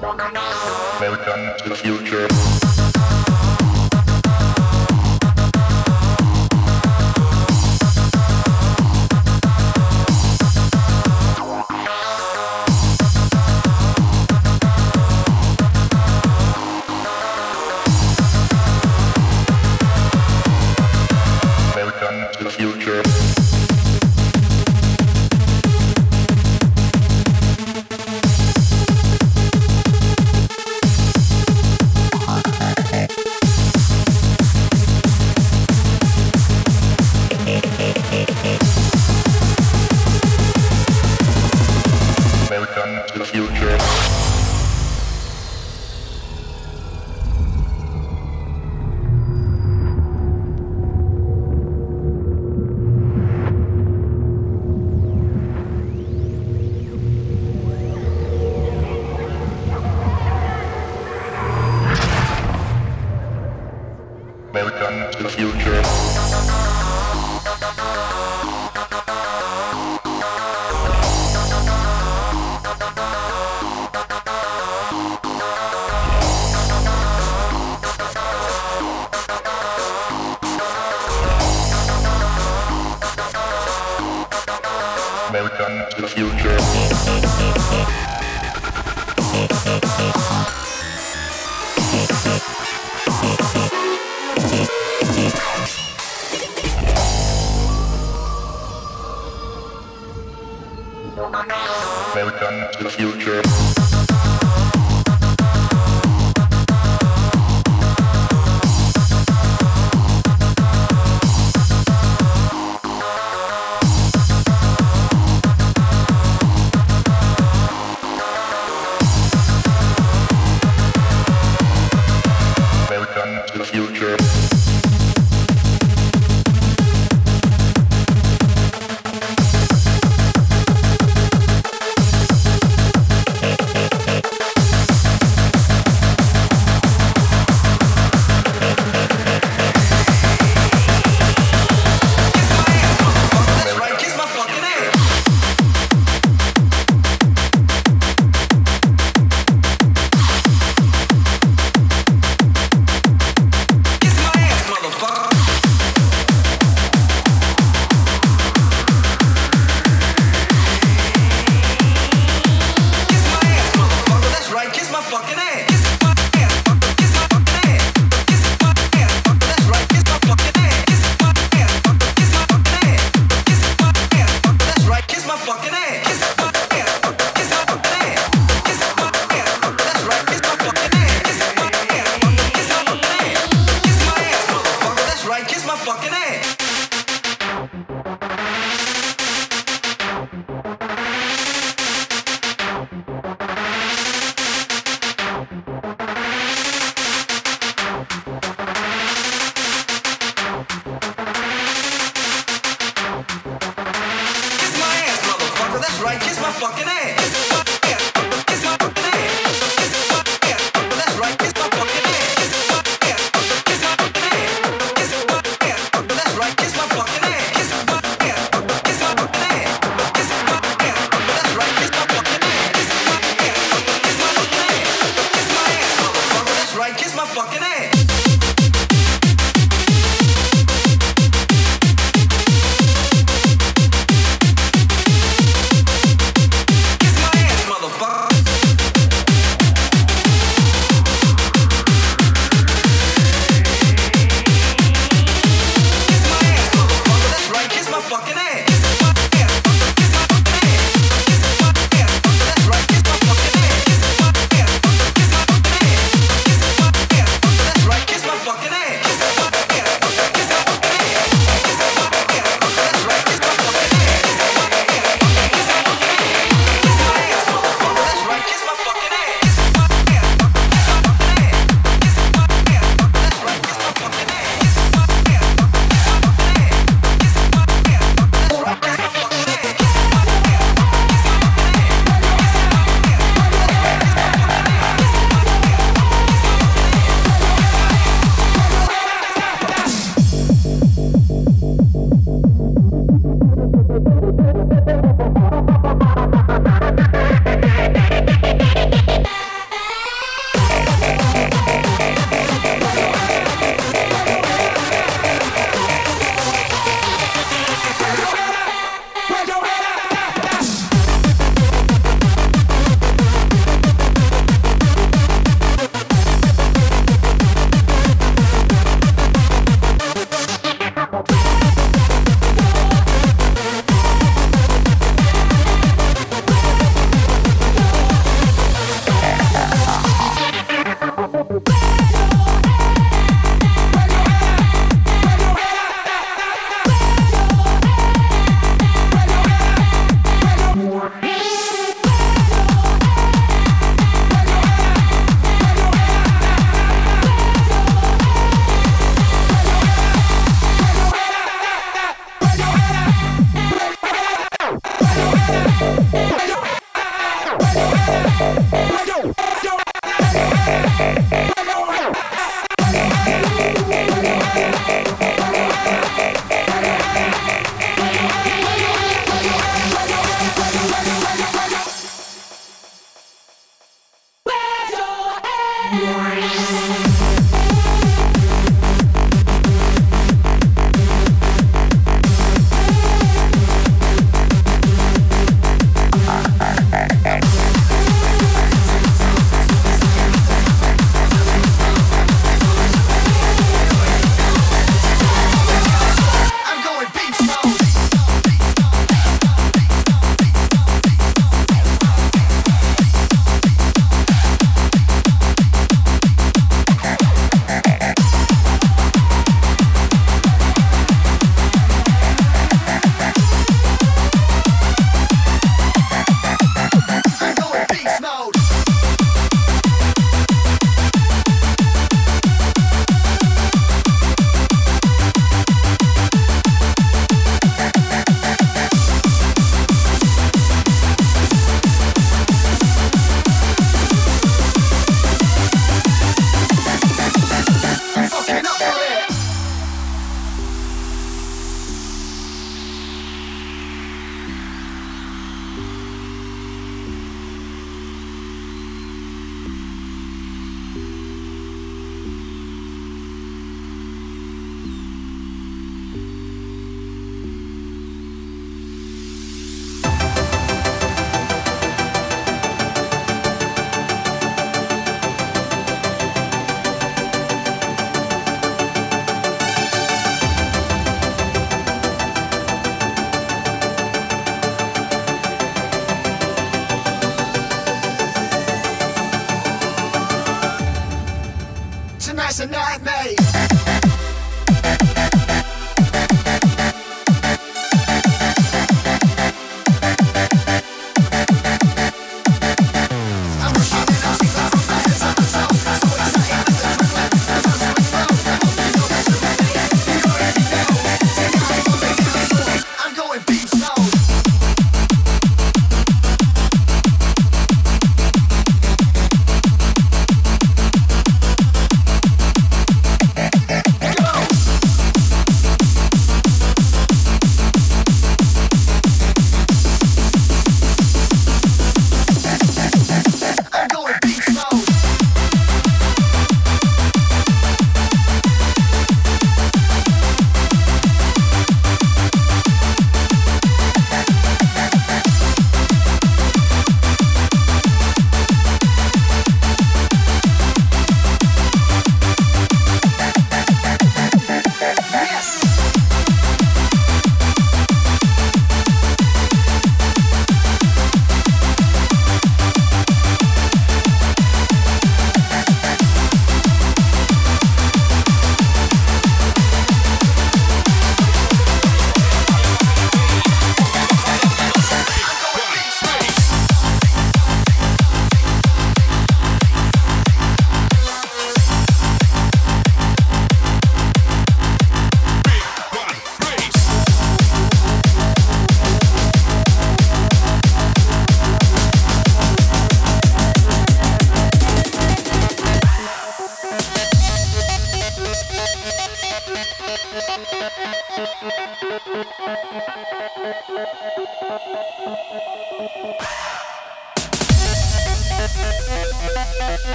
Welcome to the future.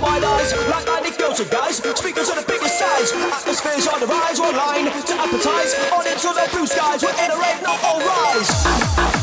My white eyes, like minded girls and guys. Speakers are the biggest size, atmospheres on the rise. Online to appetize, on into the blue skies. We're in a rave, not all rise.